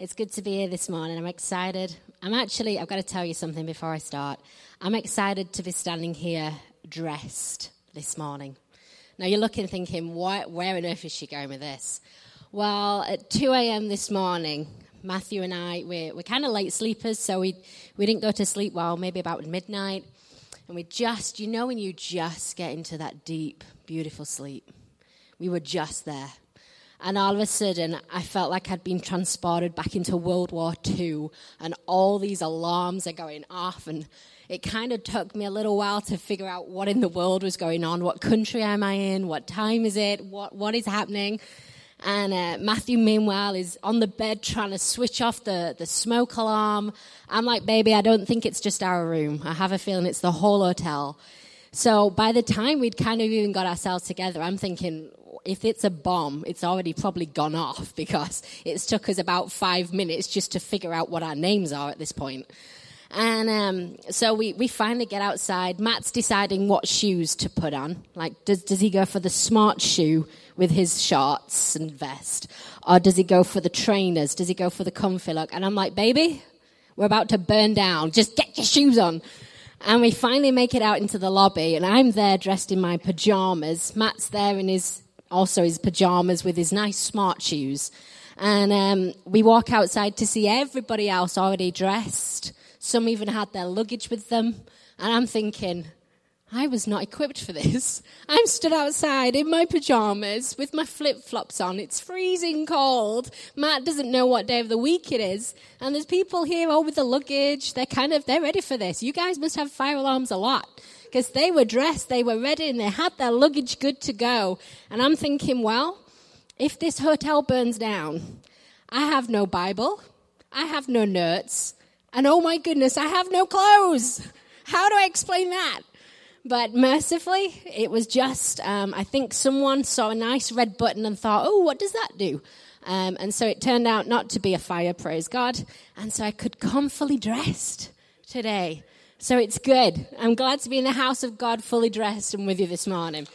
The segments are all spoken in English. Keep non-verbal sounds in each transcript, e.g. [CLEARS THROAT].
It's good to be here this morning. I'm excited. I'm actually, I've got to tell you something before I start. I'm excited to be standing here dressed this morning. Now, you're looking thinking, where on earth is she going with this? Well, at 2 a.m. this morning, Matthew and I, we're, we're kind of late sleepers, so we, we didn't go to sleep well, maybe about midnight. And we just, you know, when you just get into that deep, beautiful sleep, we were just there. And all of a sudden, I felt like I'd been transported back into World War II, and all these alarms are going off. And it kind of took me a little while to figure out what in the world was going on. What country am I in? What time is it? What, what is happening? And uh, Matthew, meanwhile, is on the bed trying to switch off the, the smoke alarm. I'm like, baby, I don't think it's just our room. I have a feeling it's the whole hotel. So by the time we'd kind of even got ourselves together, I'm thinking, if it's a bomb, it's already probably gone off [LAUGHS] because it's took us about five minutes just to figure out what our names are at this point. And um, so we, we finally get outside. Matt's deciding what shoes to put on. Like, does, does he go for the smart shoe with his shorts and vest? Or does he go for the trainers? Does he go for the comfy look? And I'm like, baby, we're about to burn down. Just get your shoes on. And we finally make it out into the lobby, and I'm there dressed in my pajamas. Matt's there in his also his pajamas with his nice smart shoes. And um, we walk outside to see everybody else already dressed. Some even had their luggage with them. And I'm thinking, I was not equipped for this. [LAUGHS] I'm stood outside in my pajamas with my flip flops on. It's freezing cold. Matt doesn't know what day of the week it is. And there's people here all with the luggage. They're kind of, they're ready for this. You guys must have fire alarms a lot because they were dressed, they were ready, and they had their luggage good to go. And I'm thinking, well, if this hotel burns down, I have no Bible, I have no notes, and oh my goodness, I have no clothes. How do I explain that? But mercifully, it was just, um, I think someone saw a nice red button and thought, oh, what does that do? Um, and so it turned out not to be a fire, praise God. And so I could come fully dressed today. So it's good. I'm glad to be in the house of God fully dressed and with you this morning.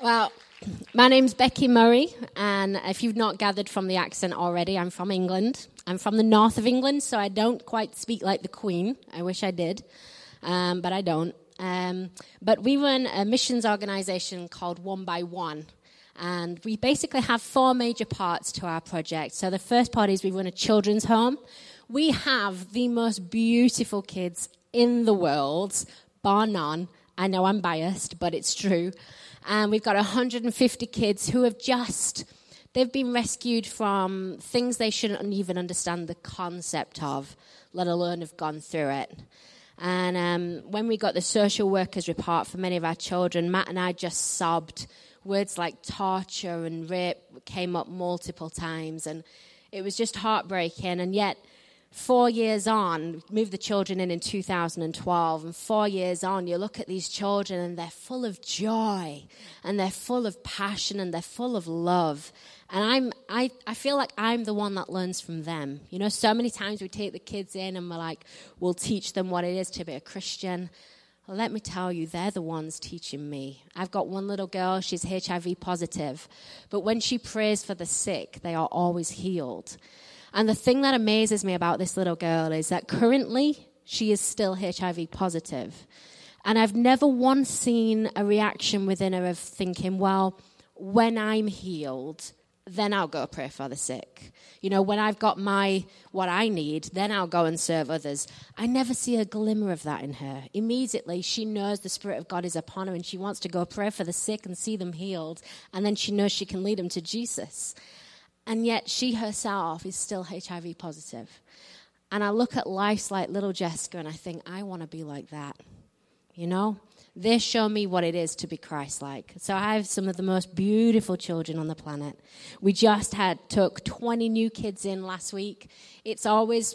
Well, my name's Becky Murray, and if you've not gathered from the accent already, I'm from England. I'm from the north of England, so I don't quite speak like the Queen. I wish I did, um, but I don't. Um, but we run a missions organization called One by One. And we basically have four major parts to our project. So the first part is we run a children's home we have the most beautiful kids in the world, bar none. I know I'm biased, but it's true. And we've got 150 kids who have just, they've been rescued from things they shouldn't even understand the concept of, let alone have gone through it. And um, when we got the social workers report for many of our children, Matt and I just sobbed. Words like torture and rape came up multiple times, and it was just heartbreaking. And yet, four years on, moved the children in in 2012, and four years on, you look at these children and they're full of joy, and they're full of passion, and they're full of love. And I'm, I, I feel like I'm the one that learns from them. You know, so many times we take the kids in and we're like, we'll teach them what it is to be a Christian. Well, let me tell you, they're the ones teaching me. I've got one little girl, she's HIV positive, but when she prays for the sick, they are always healed. And the thing that amazes me about this little girl is that currently she is still HIV positive. And I've never once seen a reaction within her of thinking, well, when I'm healed, then I'll go pray for the sick. You know, when I've got my what I need, then I'll go and serve others. I never see a glimmer of that in her. Immediately, she knows the Spirit of God is upon her and she wants to go pray for the sick and see them healed. And then she knows she can lead them to Jesus. And yet she herself is still HIV positive. And I look at lives like little Jessica and I think, I want to be like that. You know? They show me what it is to be Christ like. So I have some of the most beautiful children on the planet. We just had took 20 new kids in last week. It's always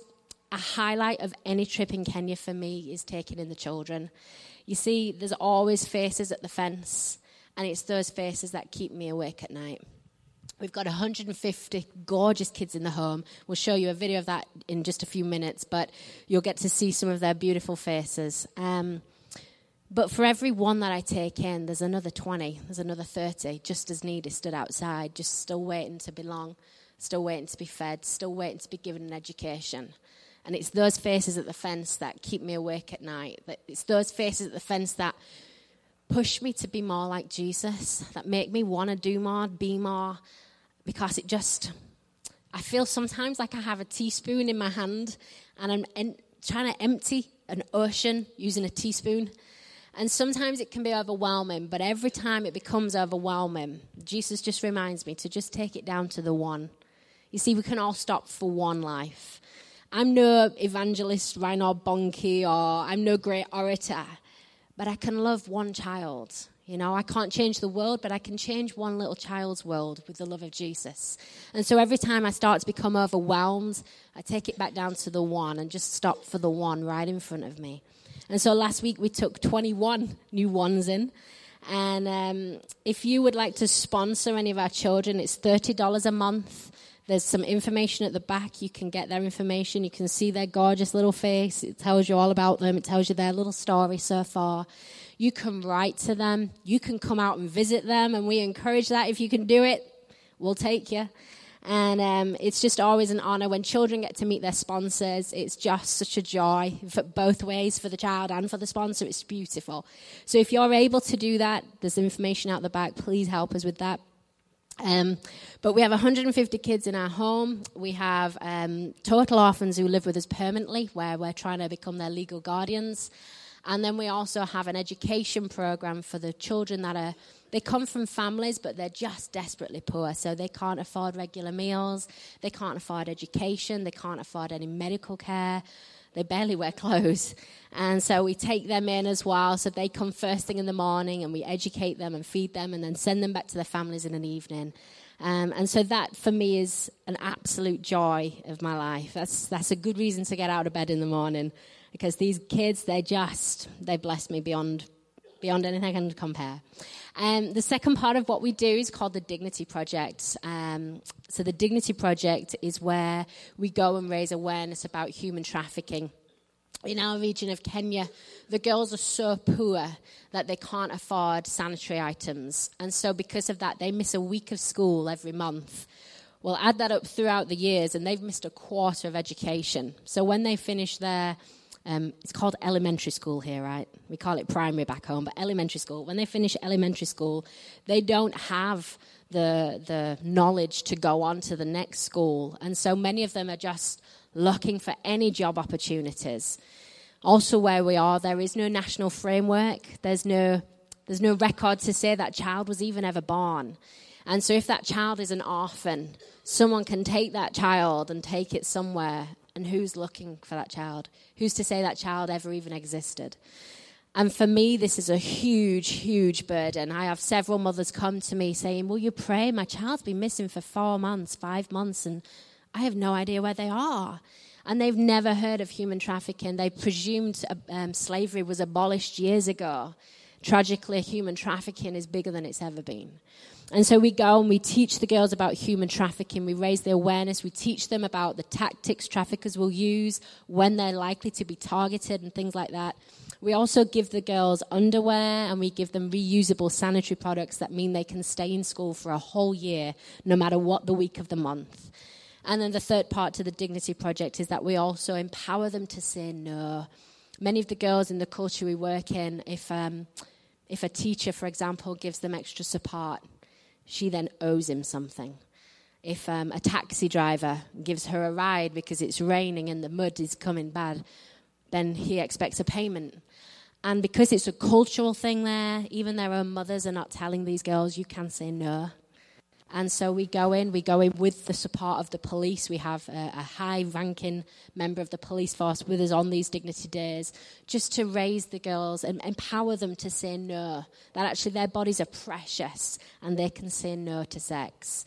a highlight of any trip in Kenya for me is taking in the children. You see, there's always faces at the fence, and it's those faces that keep me awake at night. We've got 150 gorgeous kids in the home. We'll show you a video of that in just a few minutes, but you'll get to see some of their beautiful faces. Um, but for every one that I take in, there's another 20, there's another 30 just as needy stood outside, just still waiting to belong. still waiting to be fed, still waiting to be given an education. And it's those faces at the fence that keep me awake at night. It's those faces at the fence that push me to be more like Jesus, that make me want to do more, be more, because it just, I feel sometimes like I have a teaspoon in my hand and I'm trying to empty an ocean using a teaspoon. And sometimes it can be overwhelming, but every time it becomes overwhelming, Jesus just reminds me to just take it down to the one. You see, we can all stop for one life. I'm no evangelist Reinhard Bonnke or I'm no great orator, but I can love one child. You know, I can't change the world, but I can change one little child's world with the love of Jesus. And so every time I start to become overwhelmed, I take it back down to the one and just stop for the one right in front of me. And so last week we took 21 new ones in. And um, if you would like to sponsor any of our children, it's $30 a month. There's some information at the back. You can get their information. You can see their gorgeous little face. It tells you all about them. It tells you their little story so far. You can write to them. You can come out and visit them. And we encourage that. If you can do it, we'll take you. And um, it's just always an honor when children get to meet their sponsors. It's just such a joy for both ways for the child and for the sponsor. It's beautiful. So if you're able to do that, there's information out the back. Please help us with that. Um, but we have 150 kids in our home. We have um, total orphans who live with us permanently, where we're trying to become their legal guardians. And then we also have an education program for the children that are they come from families, but they're just desperately poor. So they can't afford regular meals, they can't afford education, they can't afford any medical care, they barely wear [LAUGHS] clothes. And so we take them in as well. So they come first thing in the morning and we educate them and feed them and then send them back to their families in an evening. Um, and so that for me is an absolute joy of my life. That's, that's a good reason to get out of bed in the morning because these kids, they just, they bless me beyond, beyond anything I can compare. Um, the second part of what we do is called the Dignity Project. Um, so, the Dignity Project is where we go and raise awareness about human trafficking. In our region of Kenya, the girls are so poor that they can't afford sanitary items. And so, because of that, they miss a week of school every month. Well, add that up throughout the years, and they've missed a quarter of education. So, when they finish their um, it's called elementary school here, right? We call it primary back home, but elementary school. When they finish elementary school, they don't have the the knowledge to go on to the next school, and so many of them are just looking for any job opportunities. Also, where we are, there is no national framework. There's no there's no record to say that child was even ever born. And so, if that child is an orphan, someone can take that child and take it somewhere and who's looking for that child? Who's to say that child ever even existed? And for me, this is a huge, huge burden. I have several mothers come to me saying, Will you pray? My child's been missing for four months, five months, and I have no idea where they are. And they've never heard of human trafficking. They presumed um, slavery was abolished years ago. Tragically, human trafficking is bigger than it's ever been. And so we go and we teach the girls about human trafficking. We raise the awareness. We teach them about the tactics traffickers will use, when they're likely to be targeted, and things like that. We also give the girls underwear and we give them reusable sanitary products that mean they can stay in school for a whole year, no matter what the week of the month. And then the third part to the Dignity Project is that we also empower them to say no. Many of the girls in the culture we work in, if, um, if a teacher, for example, gives them extra support, she then owes him something. If um, a taxi driver gives her a ride because it's raining and the mud is coming bad, then he expects a payment. And because it's a cultural thing there, even their own mothers are not telling these girls, you can say no. And so we go in, we go in with the support of the police. We have a, a high ranking member of the police force with us on these dignity days just to raise the girls and empower them to say no, that actually their bodies are precious and they can say no to sex.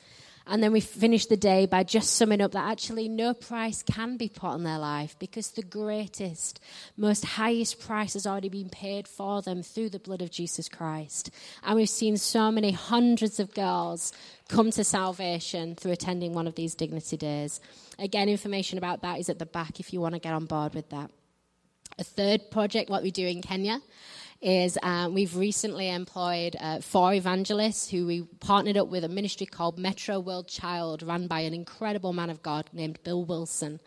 And then we finish the day by just summing up that actually no price can be put on their life because the greatest, most highest price has already been paid for them through the blood of Jesus Christ. And we've seen so many hundreds of girls come to salvation through attending one of these dignity days. Again, information about that is at the back if you want to get on board with that. A third project, what we do in Kenya, is um, we've recently employed uh, four evangelists who we partnered up with a ministry called Metro World Child, run by an incredible man of God named Bill Wilson.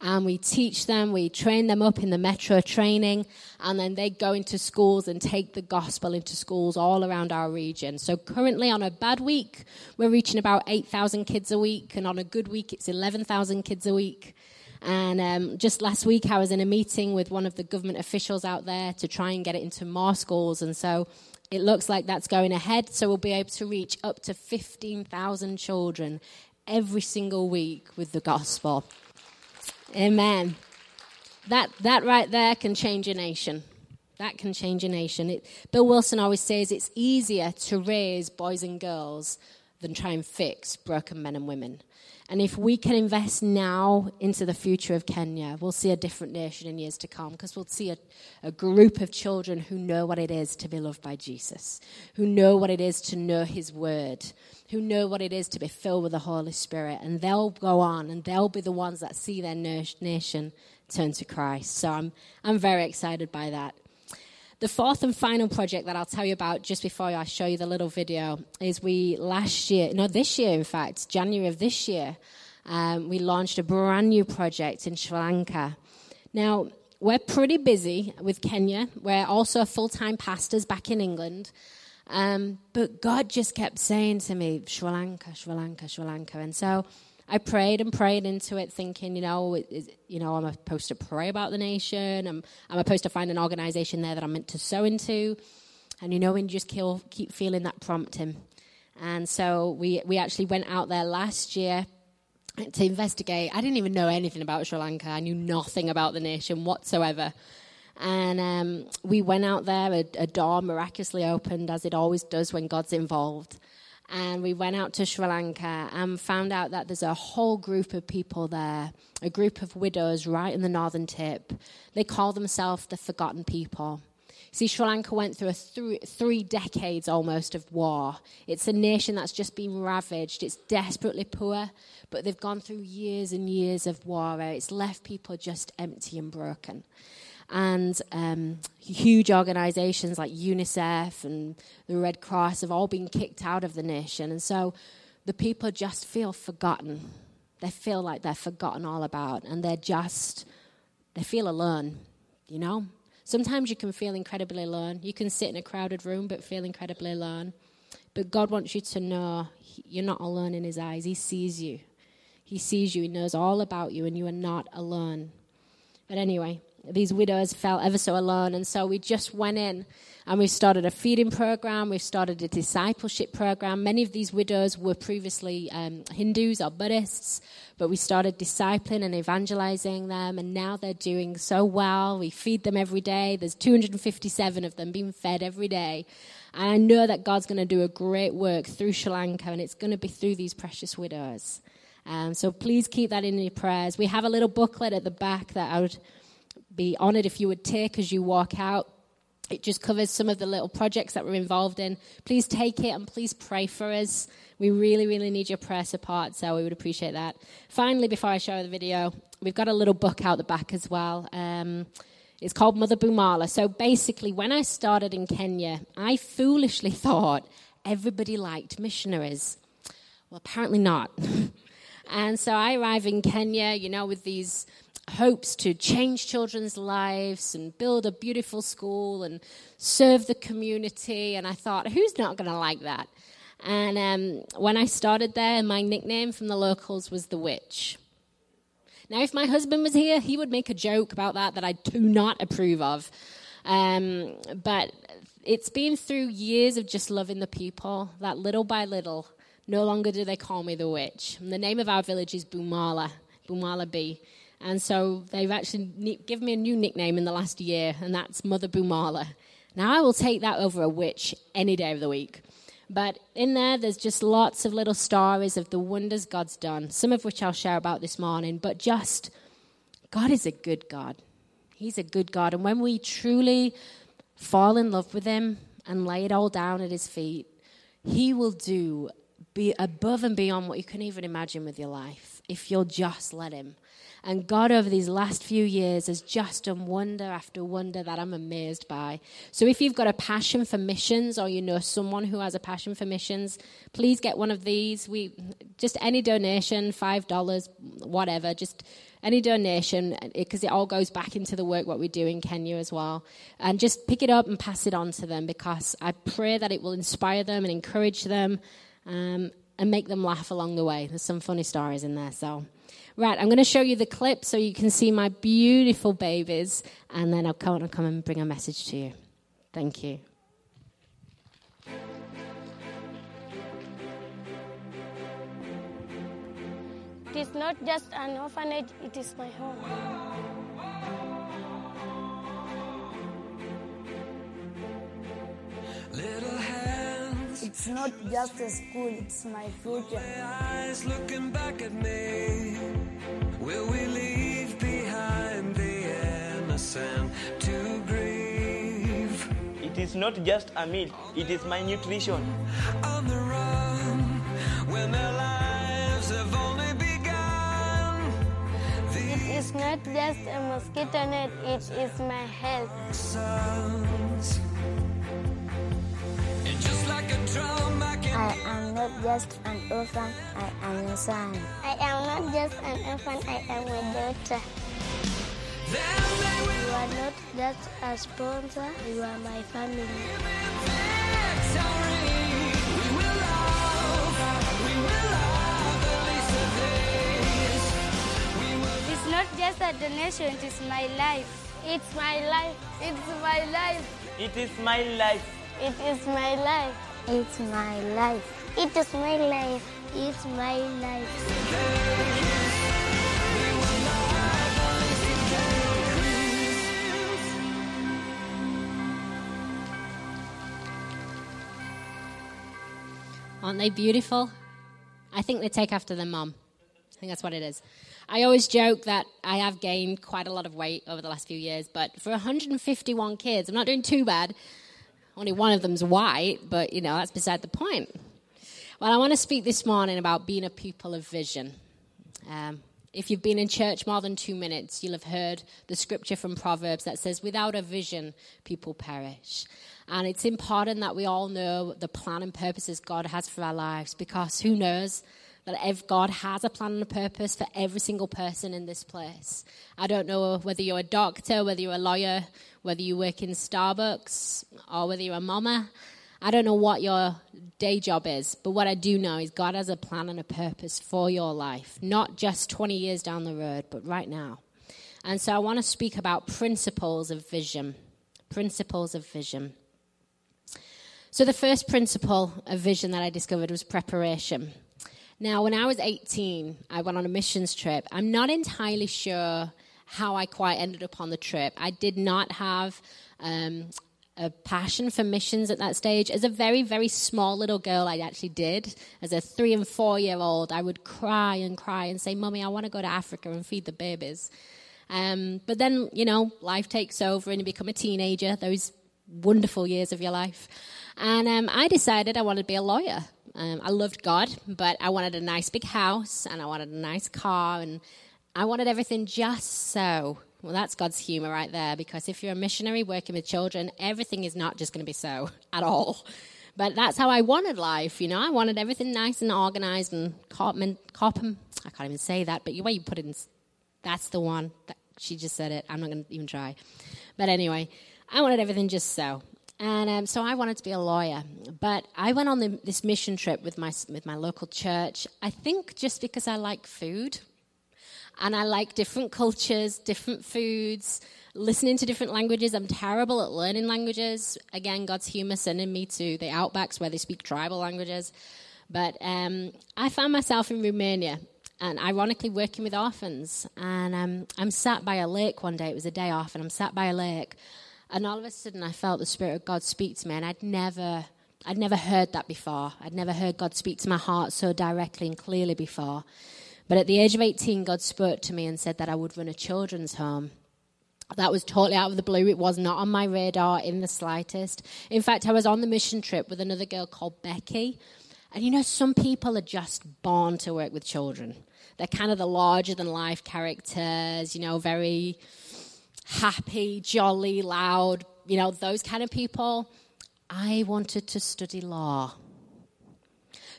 And we teach them, we train them up in the Metro training, and then they go into schools and take the gospel into schools all around our region. So currently, on a bad week, we're reaching about 8,000 kids a week, and on a good week, it's 11,000 kids a week. And um, just last week, I was in a meeting with one of the government officials out there to try and get it into more schools. And so it looks like that's going ahead. So we'll be able to reach up to 15,000 children every single week with the gospel. Amen. That, that right there can change a nation. That can change a nation. It, Bill Wilson always says it's easier to raise boys and girls than try and fix broken men and women. And if we can invest now into the future of Kenya, we'll see a different nation in years to come because we'll see a, a, group of children who know what it is to be loved by Jesus, who know what it is to know his word, who know what it is to be filled with the Holy Spirit. And they'll go on and they'll be the ones that see their nation turn to Christ. So I'm, I'm very excited by that. The fourth and final project that I'll tell you about just before I show you the little video is we last year, no, this year, in fact, January of this year, um, we launched a brand new project in Sri Lanka. Now, we're pretty busy with Kenya. We're also full time pastors back in England. Um, but God just kept saying to me, Sri Lanka, Sri Lanka, Sri Lanka. And so I prayed and prayed into it, thinking, you know, is, you know, I'm supposed to pray about the nation. I'm, I'm supposed to find an organization there that I'm meant to sow into. And you know, you just kill, keep feeling that prompting. And so we, we actually went out there last year to investigate. I didn't even know anything about Sri Lanka. I knew nothing about the nation whatsoever. And um, we went out there, a, a door miraculously opened, as it always does when God's involved and we went out to Sri Lanka and found out that there's a whole group of people there, a group of widows right in the northern tip. They call themselves the Forgotten People. See, Sri Lanka went through th- three decades almost of war. It's a nation that's just been ravaged. It's desperately poor, but they've gone through years and years of war. It's left people just empty and broken and um, huge organizations like UNICEF and the Red Cross have all been kicked out of the nation. And so the people just feel forgotten. They feel like they're forgotten all about, and they're just, they feel alone, you know? Sometimes you can feel incredibly alone. You can sit in a crowded room but feel incredibly alone. But God wants you to know you're not alone in His eyes. He sees you. He sees you. He knows all about you, and you are not alone. But anyway, these widows felt ever so alone. And so we just went in and we started a feeding program. We started a discipleship program. Many of these widows were previously um, Hindus or Buddhists, but we started discipling and evangelizing them. And now they're doing so well. We feed them every day. There's 257 of them being fed every day. And I know that God's going to do a great work through Sri Lanka, and it's going to be through these precious widows. Um, so please keep that in your prayers. We have a little booklet at the back that I would be honored if you would take as you walk out. It just covers some of the little projects that we're involved in. Please take it and please pray for us. We really, really need your prayer support, so we would appreciate that. Finally, before I show the video, we've got a little book out the back as well. Um, it's called Mother Bumala. So basically, when I started in Kenya, I foolishly [LAUGHS] thought everybody liked missionaries. Well, apparently not. [LAUGHS] and so I arrive in Kenya, you know, with these hopes to change children's lives and build a beautiful school and serve the community. And I thought, who's not going to like that? And um, when I started there, my nickname from the locals was the witch. Now, if my husband was here, he would make a joke about that that I do not approve of. Um, but it's been through years of just loving the people that little by little, no longer do they call me the witch. And the name of our village is Bumala, Bumala B. And so they've actually given me a new nickname in the last year, and that's Mother Bumala. Now, I will take that over a witch any day of the week. But in there, there's just lots of little stories of the wonders God's done, some of which I'll share about this morning. But just, God is a good God. He's a good God. And when we truly fall in love with Him and lay it all down at His feet, He will do be above and beyond what you can even imagine with your life. if you'll just let Him. And God, over these last few years, has just done wonder after wonder that I'm amazed by. So, if you've got a passion for missions, or you know someone who has a passion for missions, please get one of these. We just any donation, five dollars, whatever, just any donation, because it all goes back into the work what we do in Kenya as well. And just pick it up and pass it on to them, because I pray that it will inspire them and encourage them. Um, and make them laugh along the way. There's some funny stories in there, so. Right, I'm going to show you the clip so you can see my beautiful babies, and then I'll come, I'll come and bring a message to you. Thank you. It is not just an orphanage, it is my home. Little hands, It's not just a school, it's my future. eyes looking back at me. Will we leave behind the innocent to grieve? It is not just a meal, it is my nutrition. On the run when their lives have only begun. It is not just a mosquito net, it is my health. Sons. I am not just an orphan, I am a son. I am not just an orphan, I am a daughter. then You are not just a sponsor, you are my family. victory. We will love, we will love the least of these. We will It's not just a donation, it is my life. It's my life. It's my life. It is my life. It is my life. It's my life. It is my life. It's my life. Aren't they beautiful? I think they take after their mum. I think that's what it is. I always joke that I have gained quite a lot of weight over the last few years, but for 151 kids, I'm not doing too bad. Only one of them's white, but you know, that's beside the point. Well, I want to speak this morning about being a people of vision. Um, if you've been in church more than two minutes, you'll have heard the scripture from Proverbs that says, Without a vision, people perish. And it's important that we all know the plan and purposes God has for our lives because who knows that God has a plan and a purpose for every single person in this place. I don't know whether you're a doctor, whether you're a lawyer, whether you work in Starbucks, or whether you're a mama. I don't know what your day job is, but what I do know is God has a plan and a purpose for your life, not just 20 years down the road, but right now. And so I want to speak about principles of vision. Principles of vision. So, the first principle of vision that I discovered was preparation. Now, when I was 18, I went on a missions trip. I'm not entirely sure how I quite ended up on the trip. I did not have um, a passion for missions at that stage. As a very, very small little girl, I actually did. As a three and four year old, I would cry and cry and say, Mummy, I want to go to Africa and feed the babies. Um, but then, you know, life takes over and you become a teenager, those wonderful years of your life. And um, I decided I wanted to be a lawyer. Um, I loved God, but I wanted a nice big house and I wanted a nice car and I wanted everything just so. Well, that's God's humor right there because if you're a missionary working with children, everything is not just going to be so [LAUGHS] at all. But that's how I wanted life, you know. I wanted everything nice and organized and cop, cop I can't even say that, but the way you put it in, that's the one. That, she just said it. I'm not going to even try. But anyway, I wanted everything just so. And um, so I wanted to be a lawyer, but I went on the, this mission trip with my with my local church. I think just because I like food, and I like different [LAUGHS] cultures, different foods, listening to different languages. I'm terrible at learning languages. Again, God's humor sending me to the outbacks where they speak tribal languages. But um, I found myself in Romania, and ironically working with orphans. And um, I'm sat by a lake one day. It was a day off, and I'm sat by a lake. And all of a sudden, I felt the Spirit of God speak to me, and I'd never, I'd never heard that before. I'd never heard God speak to my heart so directly and clearly before. But at the age of 18, God spoke to me and said that I would run a children's home. That was totally out of the blue. It was not on my radar in the slightest. In fact, I was on the mission trip with another girl called Becky. And you know, some people are just born to work with children. They're kind of the larger than life characters, you know, very happy, jolly, loud, you know, those kind of people. I wanted to study law.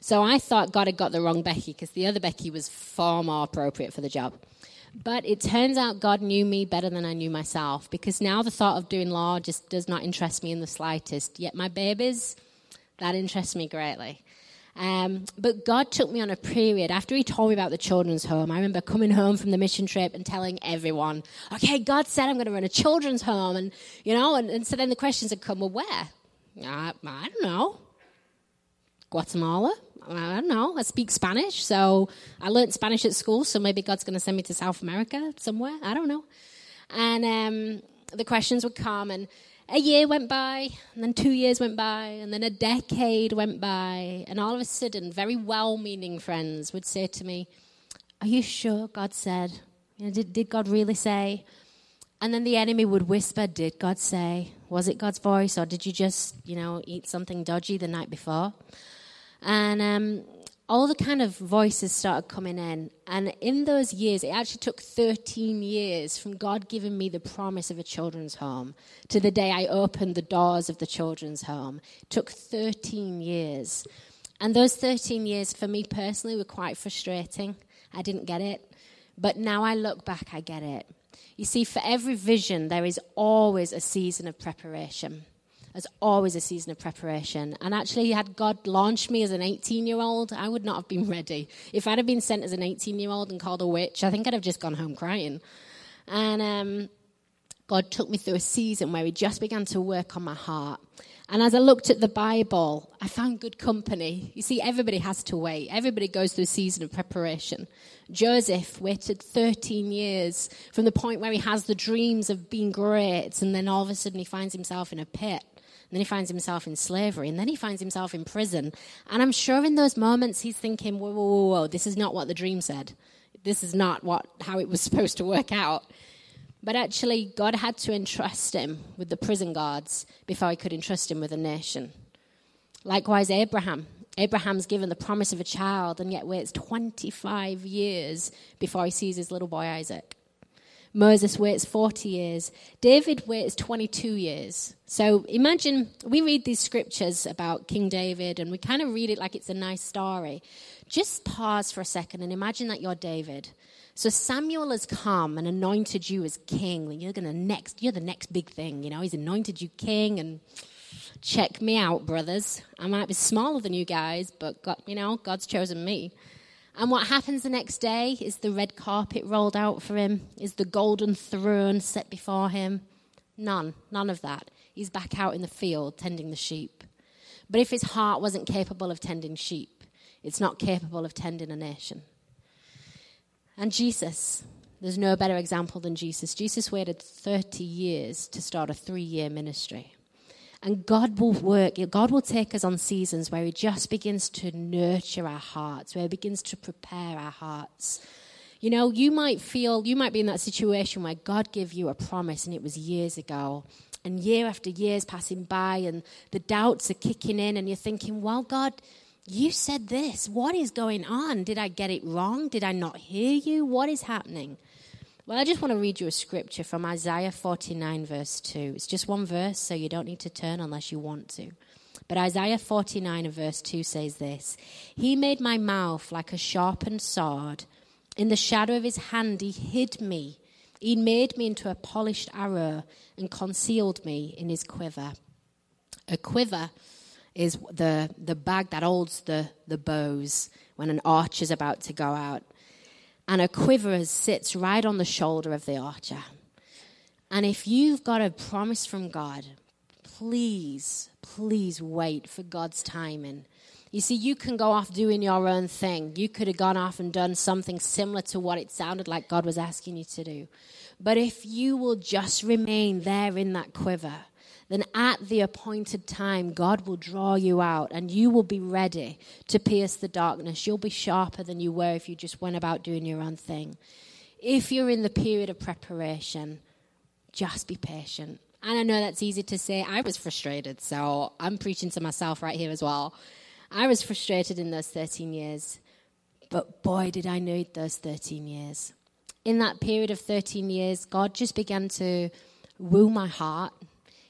So I thought God had got the wrong Becky because the other Becky was far more appropriate for the job. But it turns out God knew me better than I knew myself because now the thought of doing law just does not interest me in the slightest. Yet my babies, that interests me greatly. Um, but God took me on a period after He told me about the children's home. I remember coming home from the mission trip and telling everyone, "Okay, God said I'm going to run a children's home," and you know, and, and so then the questions had come, "Well, where?" I, I don't know. Guatemala. I don't know. I speak Spanish, so I learned Spanish at school. So maybe God's going to send me to South America somewhere. I don't know. And um, the questions would come, and a year went by, and then two years went by, and then a decade went by, and all of a sudden, very well-meaning friends would say to me, "Are you sure God said? You know, did did God really say?" And then the enemy would whisper, Did God say? Was it God's voice? Or did you just, you know, eat something dodgy the night before? And um, all the kind of voices started coming in. And in those years, it actually took 13 years from God giving me the promise of a children's home to the day I opened the doors of the children's home. It took 13 years. And those 13 years for me personally were quite frustrating. I didn't get it. But now I look back, I get it. You see, for every vision, there is always a season of preparation. There's always a season of preparation. And actually, had God launched me as an 18 year old, I would not have been ready. If I'd have been sent as an 18 year old and called a witch, I think I'd have just gone home crying. And um, God took me through a season where He just began to work on my heart. And as I looked at the Bible, I found good company. You see, everybody has to wait. Everybody goes through a season of preparation. Joseph waited 13 years from the point where he has the dreams of being great, and then all of a sudden he finds himself in a pit. Then he finds himself in slavery, and then he finds himself in prison. And I'm sure in those moments he's thinking, whoa, whoa, whoa, whoa, this is not what the dream said. This is not what, how it was [LAUGHS] supposed to work out. But actually, God had to entrust him with the prison guards before he could entrust him with a nation. Likewise, Abraham. Abraham's given the promise of a child and yet waits 25 years before he sees his little boy Isaac. Moses waits 40 years. David waits 22 years. So imagine we read these scriptures about King David and we kind of read it like it's a nice story. Just pause for a second and imagine that you're David. So Samuel has come and anointed you as king. You're gonna next. You're the next big thing. You know, he's anointed you king, and check me out, brothers. I might be smaller than you guys, but God, you know, God's chosen me. And what happens the next day is the red carpet rolled out for him, is the golden throne set before him. None, none of that. He's back out in the field tending the sheep. But if his heart wasn't capable of tending sheep, it's not capable of tending a nation. And Jesus, there's no better example than Jesus. Jesus waited 30 years to start a three year ministry. And God will work, God will take us on seasons where He just begins to nurture our hearts, where He begins to prepare our hearts. You know, you might feel, you might be in that situation where God gave you a promise and it was years ago. And year after year's passing by and the doubts are kicking in, and you're thinking, well, God, you said this. What is going on? Did I get it wrong? Did I not hear you? What is happening? Well, I just want to read you a scripture from Isaiah 49, verse 2. It's just one verse, so you don't need to turn unless you want to. But Isaiah 49 and verse 2 says this He made my mouth like a sharpened sword. In the shadow of his hand, he hid me. He made me into a polished arrow and concealed me in his quiver. A quiver is the, the bag that holds the, the bows when an archer's about to go out. And a quiver sits right on the shoulder of the archer. And if you've got a promise from God, please, please wait for God's timing. You see, you can go off doing your own thing. You could have gone off and done something similar to what it sounded like God was asking you to do. But if you will just remain there in that quiver, then at the appointed time, God will draw you out and you will be ready to pierce the darkness. You'll be sharper than you were if you just went about doing your own thing. If you're in the period of preparation, just be patient. And I know that's easy to say. I was frustrated, so I'm preaching to myself right here as well. I was frustrated in those 13 years. But boy, did I need those 13 years. In that period of 13 years, God just began to woo my heart.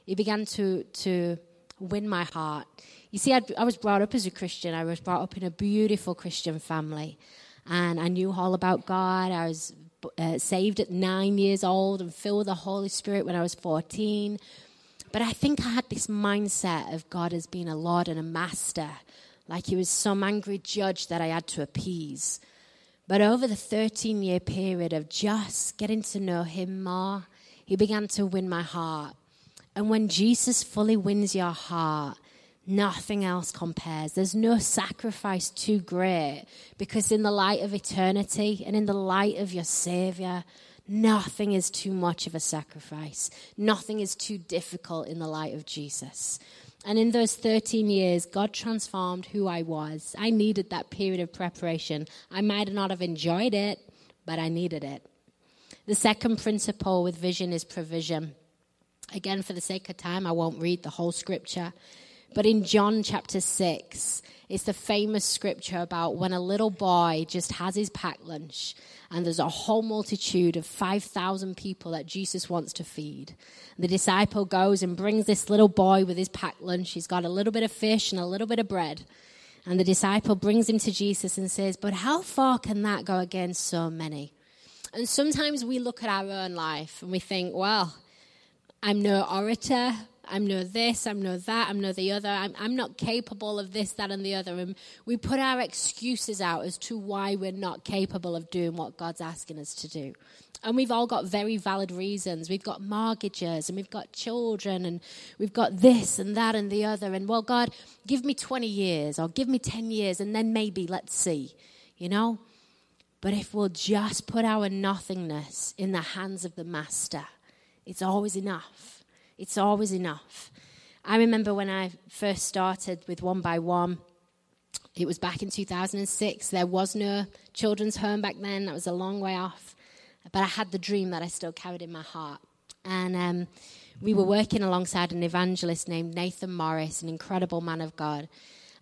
He began to, to win my heart. You see, I'd, I was brought up as a Christian. I was brought up in a beautiful Christian family. And I knew all about God. I was uh, saved at nine years old and filled with the Holy Spirit when I was 14. But I think I had this mindset of God as being a Lord and a master, like he was some angry judge that I had to appease. But over the 13 year period of just getting to know him more, he began to win my heart. And when Jesus fully wins your heart, nothing else compares. There's no sacrifice too great because, in the light of eternity and in the light of your Savior, nothing is too much of a sacrifice. Nothing is too difficult in the light of Jesus. And in those 13 years, God transformed who I was. I needed that period of preparation. I might not have enjoyed it, but I needed it. The second principle with vision is provision. Again, for the sake of time, I won't read the whole scripture. But in John chapter 6, it's the famous scripture about when a little boy just has his packed lunch and there's a whole multitude of 5,000 people that Jesus wants to feed. The disciple goes and brings this little boy with his packed lunch. He's got a little bit of fish and a little bit of bread. And the disciple brings him to Jesus and says, But how far can that go against so many? And sometimes we look at our own life and we think, Well, I'm no orator. I'm no this, I'm no that, I'm no the other. I'm, I'm not capable of this, that, and the other. And we put our excuses out as to why we're not capable of doing what God's asking us to do. And we've all got very valid reasons. We've got mortgages and we've got children and we've got this and that and the other. And well, God, give me 20 years or give me 10 years and then maybe let's see, you know? But if we'll just put our nothingness in the hands of the Master, it's always enough. It's always enough. I remember when I first started with One by One, it was back in 2006. There was no children's home back then, that was a long way off. But I had the dream that I still carried in my heart. And um, we were working alongside an evangelist named Nathan Morris, an incredible man of God.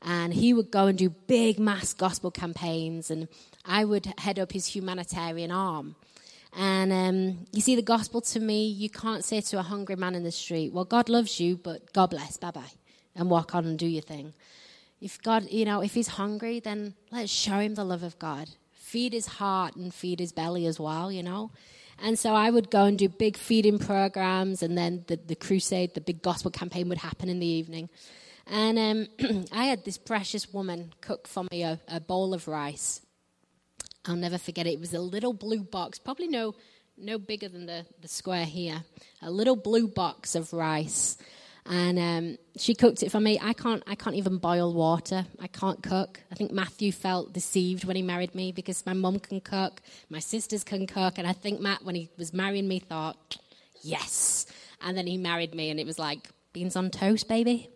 And he would go and do big mass gospel campaigns, and I would head up his humanitarian arm. And um, you see, the gospel to me, you can't say to a hungry man in the street, Well, God loves you, but God bless, bye bye, and walk on and do your thing. If God, you know, if he's hungry, then let's show him the love of God. Feed his heart and feed his belly as well, you know. And so I would go and do big feeding programs, and then the, the crusade, the big gospel campaign would happen in the evening. And um, [CLEARS THROAT] I had this precious woman cook for me a, a bowl of rice. I'll never forget it. It was a little blue box, probably no, no bigger than the, the square here. A little blue box of rice. And um, she cooked it for me. I can't, I can't even boil water. I can't cook. I think Matthew felt deceived when he married me because my mum can cook, my sisters can cook. And I think Matt, when he was marrying me, thought, yes. And then he married me, and it was like, beans on toast, baby.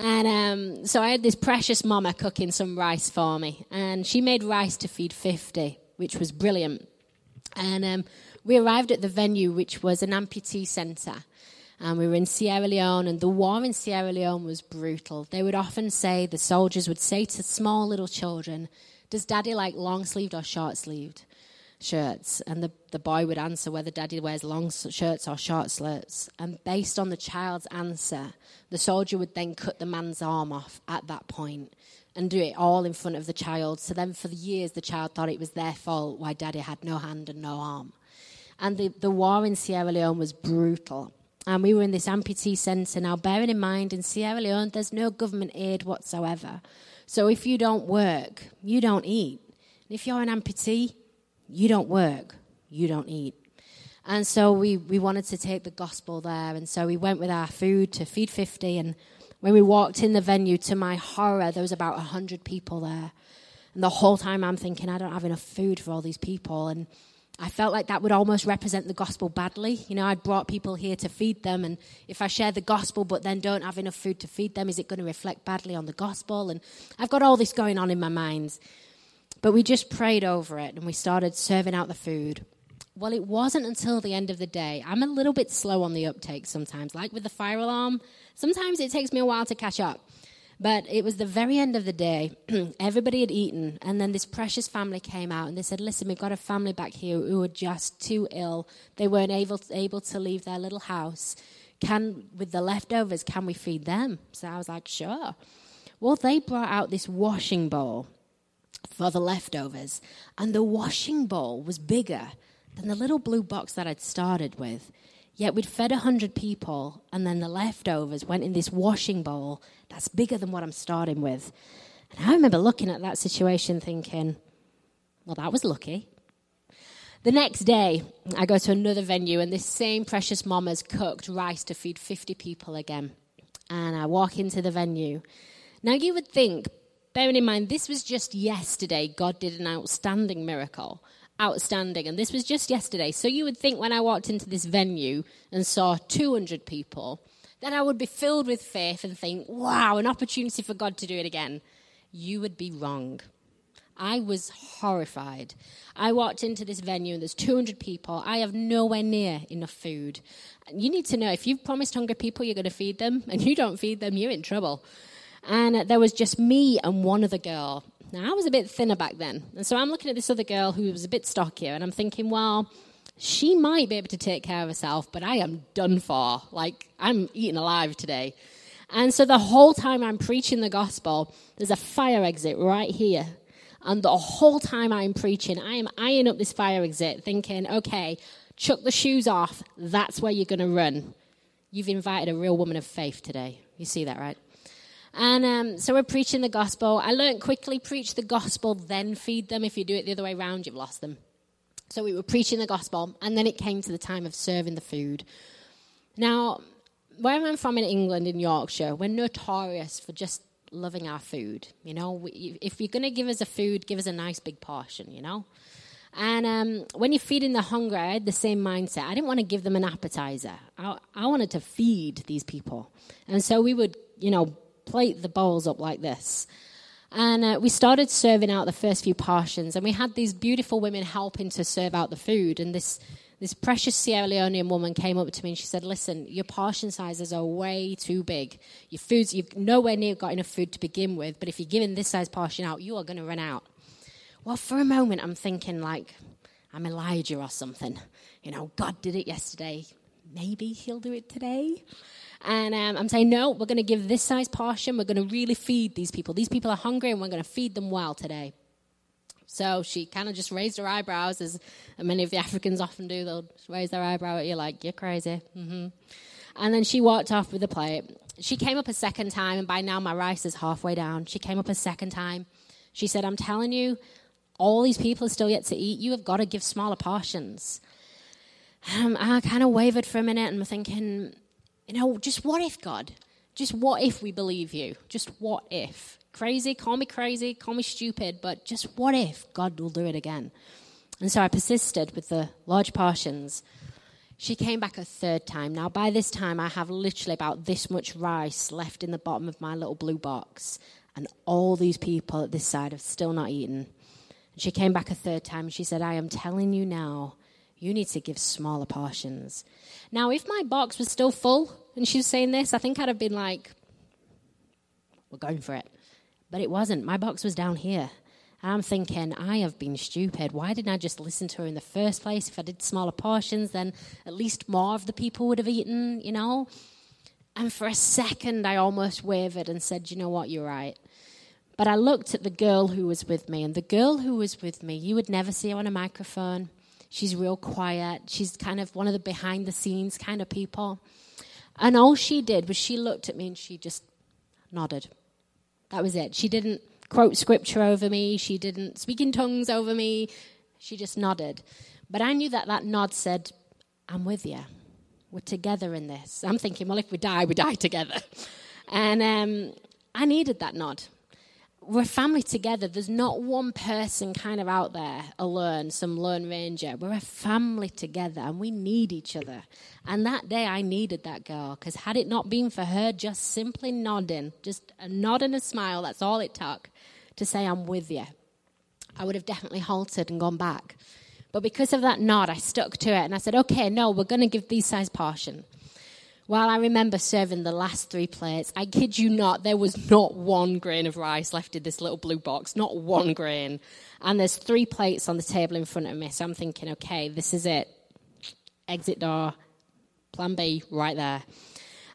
And um, so I had this precious mama cooking some rice for me. And she made rice to feed 50, which was brilliant. And um, we arrived at the venue, which was an amputee centre. And we were in Sierra Leone, and the war in Sierra Leone was brutal. They would often say, the soldiers would say to small little children, Does daddy like long sleeved or short sleeved shirts? And the, the boy would answer whether daddy wears long shirts or short skirts. And based on the child's answer, the soldier would then cut the man's arm off at that point and do it all in front of the child. So then, for the years, the child thought it was their fault why daddy had no hand and no arm. And the, the war in Sierra Leone was brutal. And we were in this amputee centre. Now, bearing in mind, in Sierra Leone, there's no government aid whatsoever. So if you don't work, you don't eat. And if you're an amputee, you don't work, you don't eat. And so we, we wanted to take the gospel there. And so we went with our food to Feed 50. And when we walked in the venue, to my horror, there was about 100 people there. And the whole time I'm thinking, I don't have enough food for all these people. And I felt like that would almost represent the gospel badly. You know, I'd brought people here to feed them, and if I share the gospel but then don't have enough food to feed them, is it going to reflect badly on the gospel? And I've got all this going on in my mind. But we just prayed over it and we started serving out the food. Well, it wasn't until the end of the day. I'm a little bit slow on the uptake sometimes, like with the fire alarm. Sometimes it takes me a while to catch up. But it was the very end of the day. [CLEARS THROAT] Everybody had eaten, and then this precious family came out and they said, Listen, we've got a family back here who are just too ill. They weren't able to, able to leave their little house. Can, with the leftovers, can we feed them? So I was like, Sure. Well, they brought out this washing bowl for the leftovers, and the washing bowl was bigger than the little blue box that I'd started with. Yet we'd fed a hundred people, and then the leftovers went in this washing bowl that's bigger than what I'm starting with. And I remember looking at that situation thinking, well, that was lucky. The next day, I go to another venue, and this same precious mom has cooked rice to feed 50 people again. And I walk into the venue. Now, you would think, bearing in mind, this was just yesterday, God did an outstanding miracle. Outstanding. And this was just yesterday. So you would think when I walked into this venue and saw 200 people, that I would be filled with faith and think, wow, an opportunity for God to do it again. You would be wrong. I was horrified. I walked into this venue and there's 200 people. I have nowhere near enough food. You need to know if you've promised hungry people you're going to feed them and you don't feed them, you're in trouble. And there was just me and one other girl. Now, I was a bit thinner back then. And so I'm looking at this other girl who was a bit stockier and I'm thinking, well, she might be able to take care of herself, but I am done for. Like, I'm eating alive today. And so the whole time I'm preaching the gospel, there's a fire exit right here. And the whole time I'm preaching, I am eyeing up this fire exit, thinking, okay, chuck the shoes off. That's where you're going to run. You've invited a real woman of faith today. You see that, right? And um, so we're preaching the gospel. I learned quickly preach the gospel, then feed them. If you do it the other way around, you've lost them. So we were preaching the gospel, and then it came to the time of serving the food. Now, where I'm from in England, in Yorkshire, we're notorious for just loving our food. You know, we, if you're going to give us a food, give us a nice big portion, you know? And um, when you're feeding the hungry, I had the same mindset. I didn't want to give them an appetizer. I, I wanted to feed these people. And so we would, you know, plate the bowls up like this. And uh, we started serving out the first few portions, and we had these beautiful women helping to serve out the food. And this, this precious Sierra Leonean woman came up to me and she said, Listen, your portion sizes are way too big. Your food's, you've nowhere near got enough food to begin with, but if you're giving this size portion out, you are going to run out. Well, for a moment, I'm thinking, like, I'm Elijah or something. You know, God did it yesterday. Maybe he'll do it today. And um, I'm saying, no, we're going to give this size portion. We're going to really feed these people. These people are hungry, and we're going to feed them well today. So she kind of just raised her eyebrows, as many of the [LAUGHS] Africans often do. They'll raise their eyebrow at you, like, you're crazy. hmm And then she walked off with the plate. She came up a second time, and by now my rice is halfway down. She came up a second time. She said, I'm telling you, all these people are still yet to eat. You have got to give smaller portions. Um, I kind of wavered for a minute and I'm thinking, you know, just what if, God? Just what if we believe you? Just what if? Crazy, call me crazy, call me stupid, but just what if God will do it again? And so I persisted with the large portions. She came back a third time. Now, by this time, I have literally about this much rice left in the bottom of my little blue box, and all these people at this side have still not eaten. And she came back a third time she said, I am telling you now, you need to give smaller portions. Now, if my box was still full and she was saying this, I think I'd have been like, we're going for it. But it wasn't. My box was down here. And I'm thinking, I have been stupid. Why didn't I just listen to her in the first place? If I did smaller portions, then at least more of the people would have eaten, you know? And for a second, I almost wavered and said, you know what, you're right. But I looked at the girl who was with me, and the girl who was with me, you would never see her on a microphone. She's real quiet. She's kind of one of the behind the scenes kind of people. And all she did was she looked at me and she just nodded. That was it. She didn't quote scripture over me, she didn't speak in tongues over me. She just nodded. But I knew that that nod said, I'm with you. We're together in this. I'm thinking, well, if we die, we die together. [LAUGHS] And um, I needed that nod we're a family together. There's not one person kind of out there alone, some lone ranger. We're a family together and we need each other. And that day I needed that girl because had it not been for her just simply nodding, just a nod and a smile, that's all it took to say, I'm with you, I would have definitely halted and gone back. But because of that nod, I stuck to it and I said, okay, no, we're going to give these size portion. While I remember serving the last three plates, I kid you not, there was not one grain of rice left in this little blue box, not one grain. And there's three plates on the table in front of me, so I'm thinking, okay, this is it. Exit door, plan B, right there.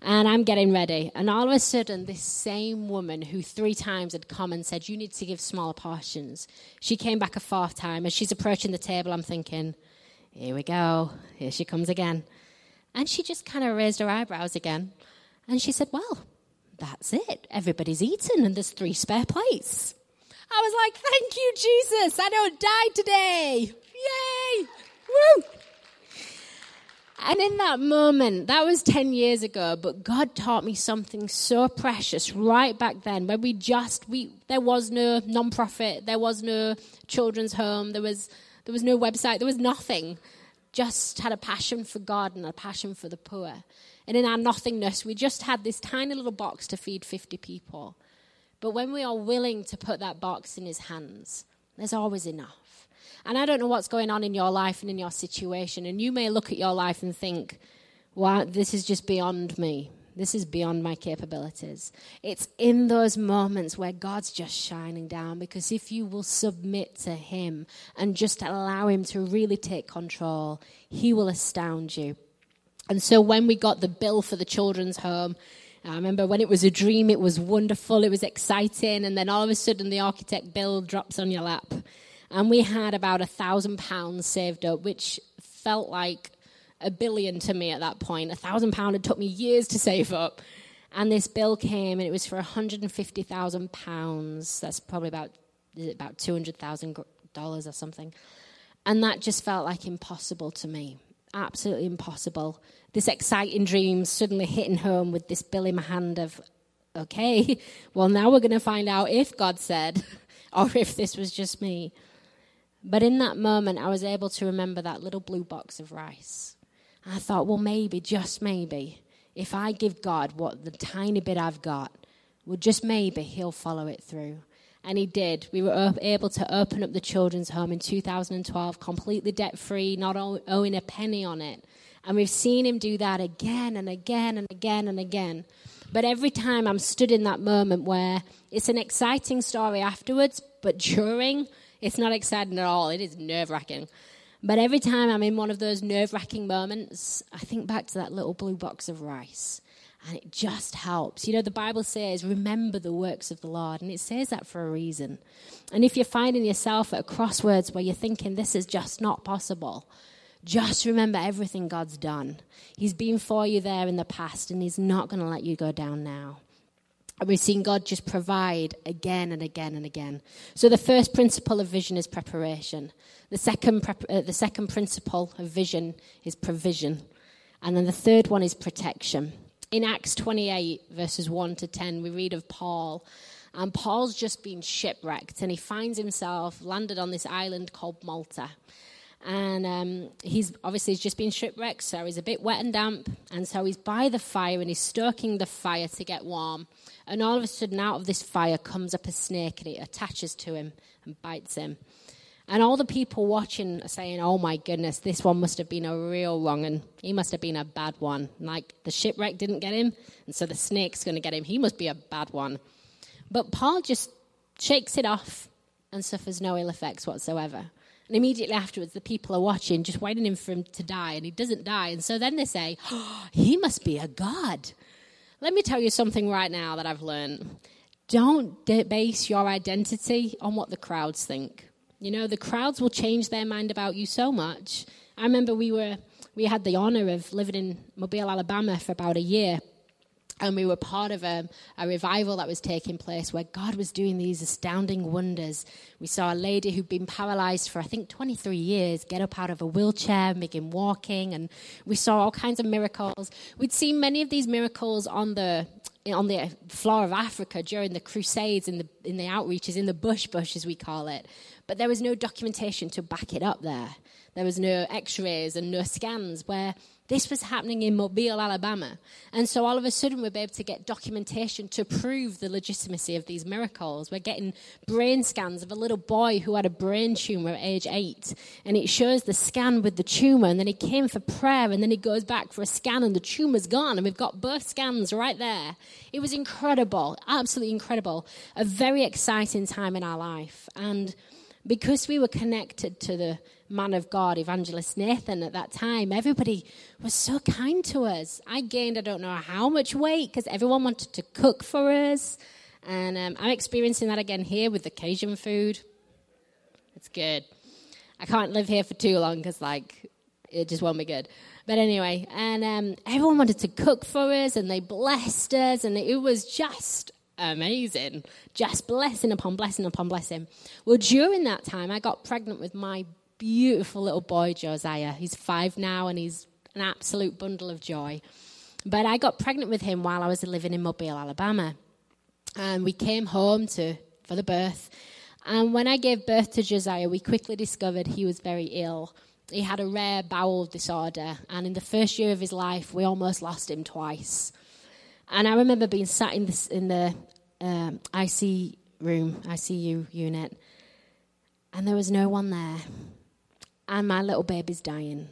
And I'm getting ready. And all of a sudden, this same woman who three times had come and said, You need to give smaller portions, she came back a fourth time. As she's approaching the table, I'm thinking, Here we go. Here she comes again. And she just kind of raised her eyebrows again. And she said, Well, that's it. Everybody's eaten, and there's three spare plates. I was like, Thank you, Jesus. I don't die today. Yay! Woo! And in that moment, that was 10 years ago, but God taught me something so precious right back then when we just, we, there was no non-profit, there was no children's home, there was, there was no website, there was nothing. Just had a passion for God and a passion for the poor. And in our nothingness, we just had this tiny little box to feed 50 people. But when we are willing to put that box in his hands, there's always enough. And I don't know what's going on in your life and in your situation. And you may look at your life and think, wow, this is just beyond me. This is beyond my capabilities. It's in those moments where God's just shining down because if you will submit to Him and just allow Him to really take control, He will astound you. And so when we got the bill for the children's home, I remember when it was a dream, it was wonderful, it was exciting, and then all of a sudden the architect bill drops on your lap. And we had about a thousand pounds saved up, which felt like a billion to me at that point. A thousand pound had took me years to save up. And this bill came and it was for £150,000. That's probably about, about $200,000 or something. And that just felt like impossible to me. Absolutely impossible. This exciting dream suddenly hitting home with this bill in my hand of, okay, [LAUGHS] well, now we're going to find out if God said [LAUGHS] or if this was just me. But in that moment, I was able to remember that little blue box of rice. I thought, well, maybe, just maybe, if I give God what the tiny bit I've got, well, just maybe He'll follow it through. And He did. We were able to open up the children's home in 2012, completely debt free, not owing a penny on it. And we've seen Him do that again and again and again and again. But every time I'm stood in that moment where it's an exciting story afterwards, but during, it's not exciting at all. It is nerve wracking. But every time I'm in one of those nerve wracking moments, I think back to that little blue box of rice. And it just helps. You know, the Bible says, remember the works of the Lord. And it says that for a reason. And if you're finding yourself at a crossroads where you're thinking, this is just not possible, just remember everything God's done. He's been for you there in the past, and He's not going to let you go down now. And we've seen God just provide again and again and again. So the first principle of vision is preparation. The second, uh, the second principle of vision is provision. And then the third one is protection. In Acts 28, verses 1 to 10, we read of Paul. And Paul's just been shipwrecked, and he finds himself landed on this island called Malta. And um, he's obviously just been shipwrecked, so he's a bit wet and damp. And so he's by the fire and he's stoking the fire to get warm. And all of a sudden, out of this fire comes up a snake and it attaches to him and bites him. And all the people watching are saying, Oh my goodness, this one must have been a real wrong and he must have been a bad one. Like the shipwreck didn't get him, and so the snake's going to get him. He must be a bad one. But Paul just shakes it off and suffers no ill effects whatsoever. And immediately afterwards, the people are watching, just waiting for him to die, and he doesn't die. And so then they say, oh, [GASPS] He must be a god. Let me tell you something right now that I've learned. Don't base your identity on what the crowds think. You know, the crowds will change their mind about you so much. I remember we were we had the honor of living in Mobile, Alabama for about a year. And we were part of a, a revival that was taking place where God was doing these astounding wonders. We saw a lady who'd been paralyzed for, I think, 23 years get up out of a wheelchair, begin walking. And we saw all kinds of miracles. We'd seen many of these miracles on the on the floor of Africa during the Crusades in the in the outreaches in the bush bush as we call it, but there was no documentation to back it up there. There was no x rays and no scans where this was happening in Mobile, Alabama. And so all of a sudden, we're able to get documentation to prove the legitimacy of these miracles. We're getting brain scans of a little boy who had a brain tumor at age eight. And it shows the scan with the tumor. And then he came for prayer. And then he goes back for a scan, and the tumor's gone. And we've got both scans right there. It was incredible, absolutely incredible. A very exciting time in our life. And because we were connected to the man of God, Evangelist Nathan, at that time, everybody was so kind to us. I gained, I don't know how much weight because everyone wanted to cook for us. And um, I'm experiencing that again here with the Cajun food. It's good. I can't live here for too long because, like, it just won't be good. But anyway, and um, everyone wanted to cook for us and they blessed us, and it was just amazing. Just blessing upon blessing upon blessing. Well, during that time, I got pregnant with my beautiful little boy, Josiah. He's five now and he's an absolute bundle of joy. But I got pregnant with him while I was living in Mobile, Alabama. And we came home to for the birth. And when I gave birth to Josiah, we quickly discovered he was very ill. He had a rare bowel disorder, and in the first year of his life, we almost lost him twice. And I remember being sat in, in the um, IC room, ICU unit, and there was no one there. And my little baby's dying.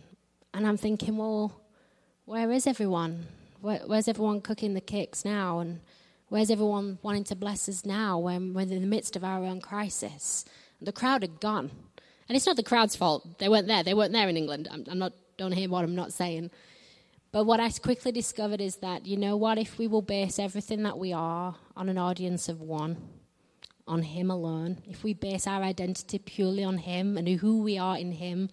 And I'm thinking, well, where is everyone? Where, where's everyone cooking the cakes now? And where's everyone wanting to bless us now when we're in the midst of our own crisis? The crowd had gone. And it's not the crowd's fault. They weren't there. They weren't there in England. I'm, I'm not, don't hear what I'm not saying. But what I quickly discovered is that, you know what, if we will base everything that we are on an audience of one, on Him alone, if we base our identity purely on Him and who we are in Him,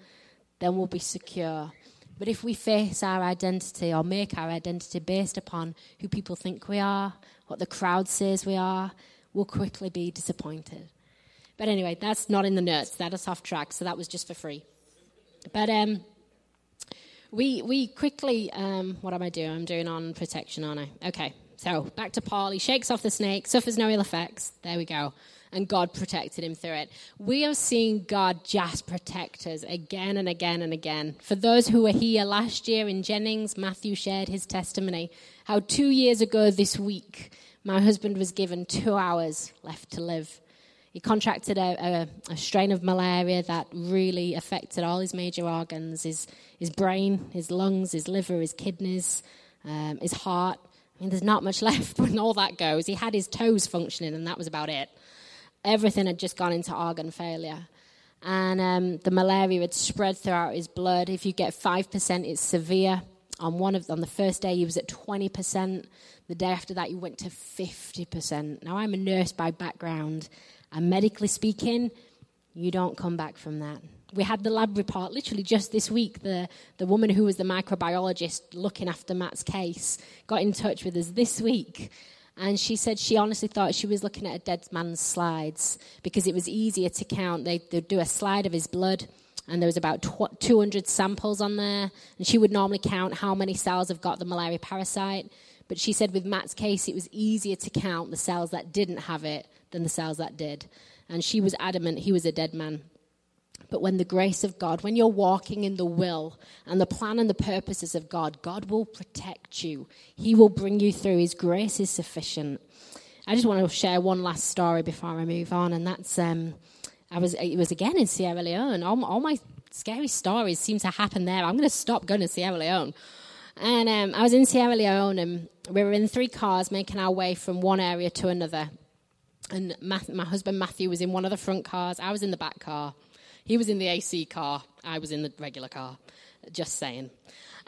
then we'll be secure. But if we face our identity or make our identity based upon who people think we are, what the crowd says we are, we'll quickly be disappointed. But anyway, that's not in the notes. That is off track, so that was just for free. But um, we we quickly um, what am I doing? I'm doing on protection, aren't I? Okay. So back to Paul. He shakes off the snake, suffers no ill effects. There we go. And God protected him through it. We have seen God just protect us again and again and again. For those who were here last year in Jennings, Matthew shared his testimony how two years ago this week, my husband was given two hours left to live. He contracted a, a, a, strain of malaria that really affected all his major organs his, his brain, his lungs, his liver, his kidneys, um, his heart. I mean, there's not much [LAUGHS] left when all that goes. He had his toes functioning, and that was about it. Everything had just gone into organ failure. And um, the malaria had spread throughout his blood. If you get 5%, it's severe. On, one of, on the first day, he was at 20%. The day after that, he went to 50%. Now, I'm a nurse by background, and medically speaking, you don't come back from that. We had the lab report literally just this week. The, the woman who was the microbiologist looking after Matt's case got in touch with us this week. And she said she honestly thought she was looking at a dead man's slides because it was easier to count. They, they'd do a slide of his blood, and there was about tw- 200 samples on there. And she would normally count how many cells have got the malaria parasite. But she said with Matt's case, it was easier to count the cells that didn't have it than the cells that did. And she was adamant he was a dead man. But when the grace of God, when you're walking in the will and the plan and the purposes of God, God will protect you. He will bring you through. His grace is sufficient. I just want to share one last story before I move on, and that's um, I was it was again in Sierra Leone. All, all my scary stories seem to happen there. I'm going to stop going to Sierra Leone. And um, I was in Sierra Leone, and we were in three cars making our way from one area to another. And my husband Matthew was in one of the front cars. I was in the back car. He was in the AC car. I was in the regular car. Just saying.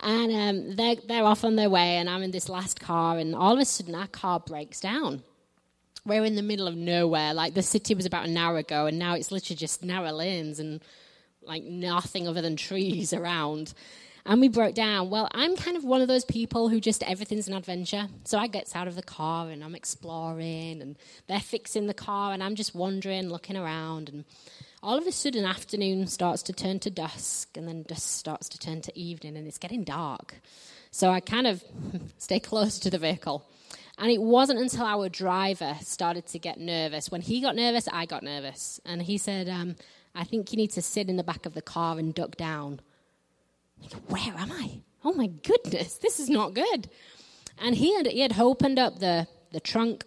And um, they're, they're off on their way, and I'm in this last car, and all of a sudden our car breaks down. We're in the middle of nowhere. Like the city was about an hour ago, and now it's literally just narrow lanes and like nothing other than trees [LAUGHS] around. And we broke down. Well, I'm kind of one of those people who just everything's an adventure. So I get out of the car and I'm exploring, and they're fixing the car, and I'm just wandering, looking around. And all of a sudden, afternoon starts to turn to dusk, and then dusk starts to turn to evening, and it's getting dark. So I kind of [LAUGHS] stay close to the vehicle. And it wasn't until our driver started to get nervous. When he got nervous, I got nervous. And he said, um, I think you need to sit in the back of the car and duck down. Where am I? Oh my goodness, this is not good. And he had, he had opened up the, the trunk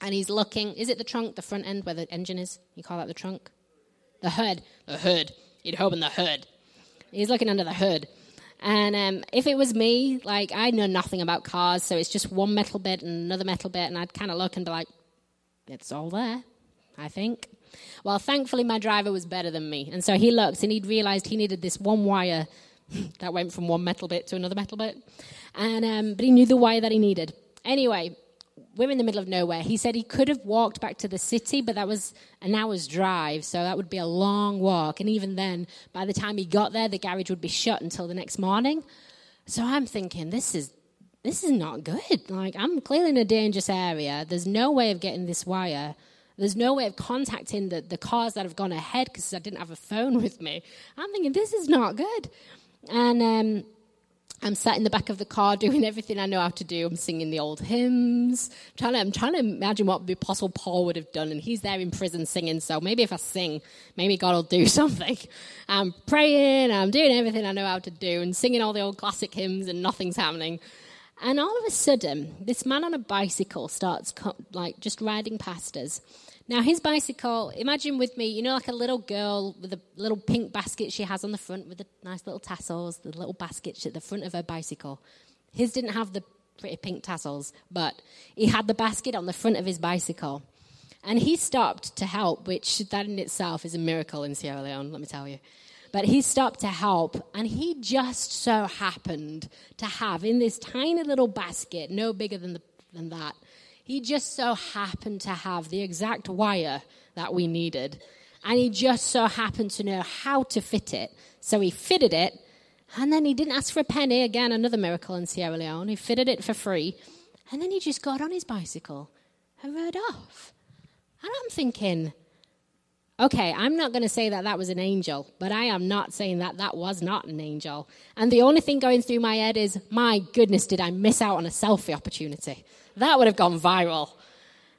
and he's looking. Is it the trunk, the front end where the engine is? You call that the trunk? The hood. The hood. He'd opened the hood. He's looking under the hood. And um, if it was me, like, I know nothing about cars, so it's just one metal bit and another metal bit, and I'd kind of look and be like, it's all there, I think. Well, thankfully, my driver was better than me. And so he looked and he'd realized he needed this one wire [LAUGHS] that went from one metal bit to another metal bit. And, um, but he knew the wire that he needed. Anyway, we're in the middle of nowhere. He said he could have walked back to the city, but that was an hour's drive, so that would be a long walk. And even then, by the time he got there, the garage would be shut until the next morning. So I'm thinking, this is this is not good. Like I'm clearly in a dangerous area. There's no way of getting this wire. There's no way of contacting the, the cars that have gone ahead because I didn't have a phone [LAUGHS] with me. I'm thinking this is not good. And um, I'm sat in the back of the car doing everything I know how to do. I'm singing the old hymns. I'm trying to, I'm trying to imagine what the Apostle Paul would have done, and he's there in prison singing. So maybe if I sing, maybe God will do [LAUGHS] something. I'm praying, I'm doing everything I know how to do, and singing all the old classic hymns, and nothing's happening. And all of a sudden, this man on a bicycle starts co- like just riding past us. Now his bicycle, imagine with me, you know, like a little girl with a little pink basket she has on the front with the nice little tassels, the little basket at the front of her bicycle. His didn't have the pretty pink tassels, but he had the basket on the front of his bicycle. And he stopped to help, which that in itself is a miracle in Sierra Leone, let me tell you. But he stopped to help, and he just so happened to have in this tiny little basket, no bigger than, the, than that, he just so happened to have the exact wire that we needed. And he just so happened to know how to fit it. So he fitted it, and then he didn't ask for a penny. Again, another miracle in Sierra Leone. He fitted it for free, and then he just got on his bicycle and rode off. And I'm thinking, Okay, I'm not going to say that that was an angel, but I am not saying that that was not an angel. And the only thing going through my head is, my goodness, did I miss out on a selfie opportunity? That would have gone viral.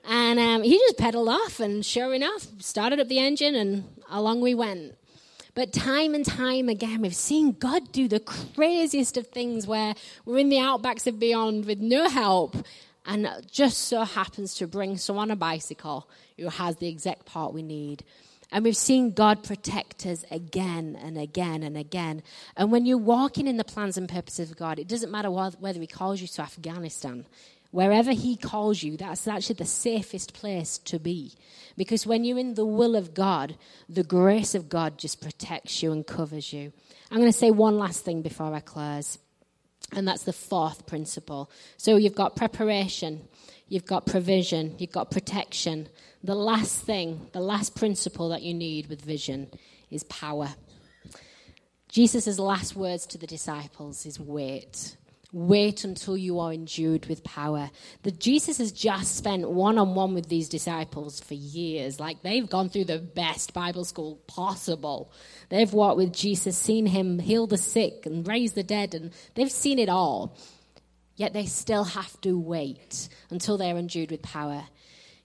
And um, he just pedaled off, and sure enough, started up the engine, and along we went. But time and time again, we've seen God do the craziest of things where we're in the outbacks of beyond with no help, and just so happens to bring someone a bicycle who has the exact part we need. And we've seen God protect us again and again and again. And when you're walking in the plans and purposes of God, it doesn't matter whether He calls you to Afghanistan. Wherever He calls you, that's actually the safest place to be. Because when you're in the will of God, the grace of God just protects you and covers you. I'm going to say one last thing before I close. And that's the fourth principle. So you've got preparation, you've got provision, you've got protection. The last thing, the last principle that you need with vision is power. Jesus' last words to the disciples is wait. Wait until you are endued with power. The Jesus has just spent one on one with these disciples for years. Like they've gone through the best Bible school possible. They've walked with Jesus, seen him heal the sick and raise the dead, and they've seen it all. Yet they still have to wait until they're endued with power.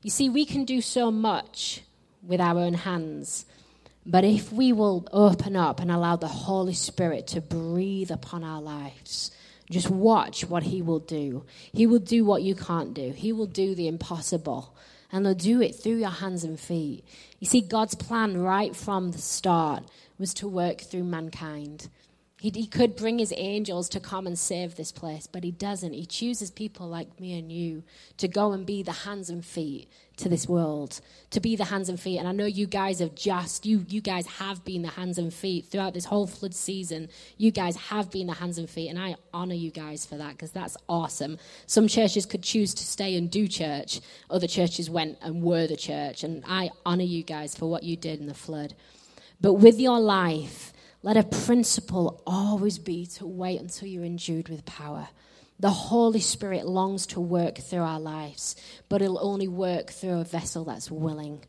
You see, we can do so much with our own hands. But if we will open up and allow the Holy Spirit to breathe upon our lives, just watch what He will do. He will do what you can't do, He will do the impossible. And He'll do it through your hands and feet. You see, God's plan right from the start was to work through mankind. He, he could bring his angels to come and save this place, but he doesn't. He chooses people like me and you to go and be the hands and feet to this world, to be the hands and feet. And I know you guys have just, you, you guys have been the hands and feet throughout this whole flood season. You guys have been the hands and feet, and I honor you guys for that because that's awesome. Some churches could choose to stay and do church, other churches went and were the church. And I honor you guys for what you did in the flood. But with your life, let a principle always be to wait until you're endued with power. The Holy Spirit longs to work through our lives, but it'll only work through a vessel that's willing.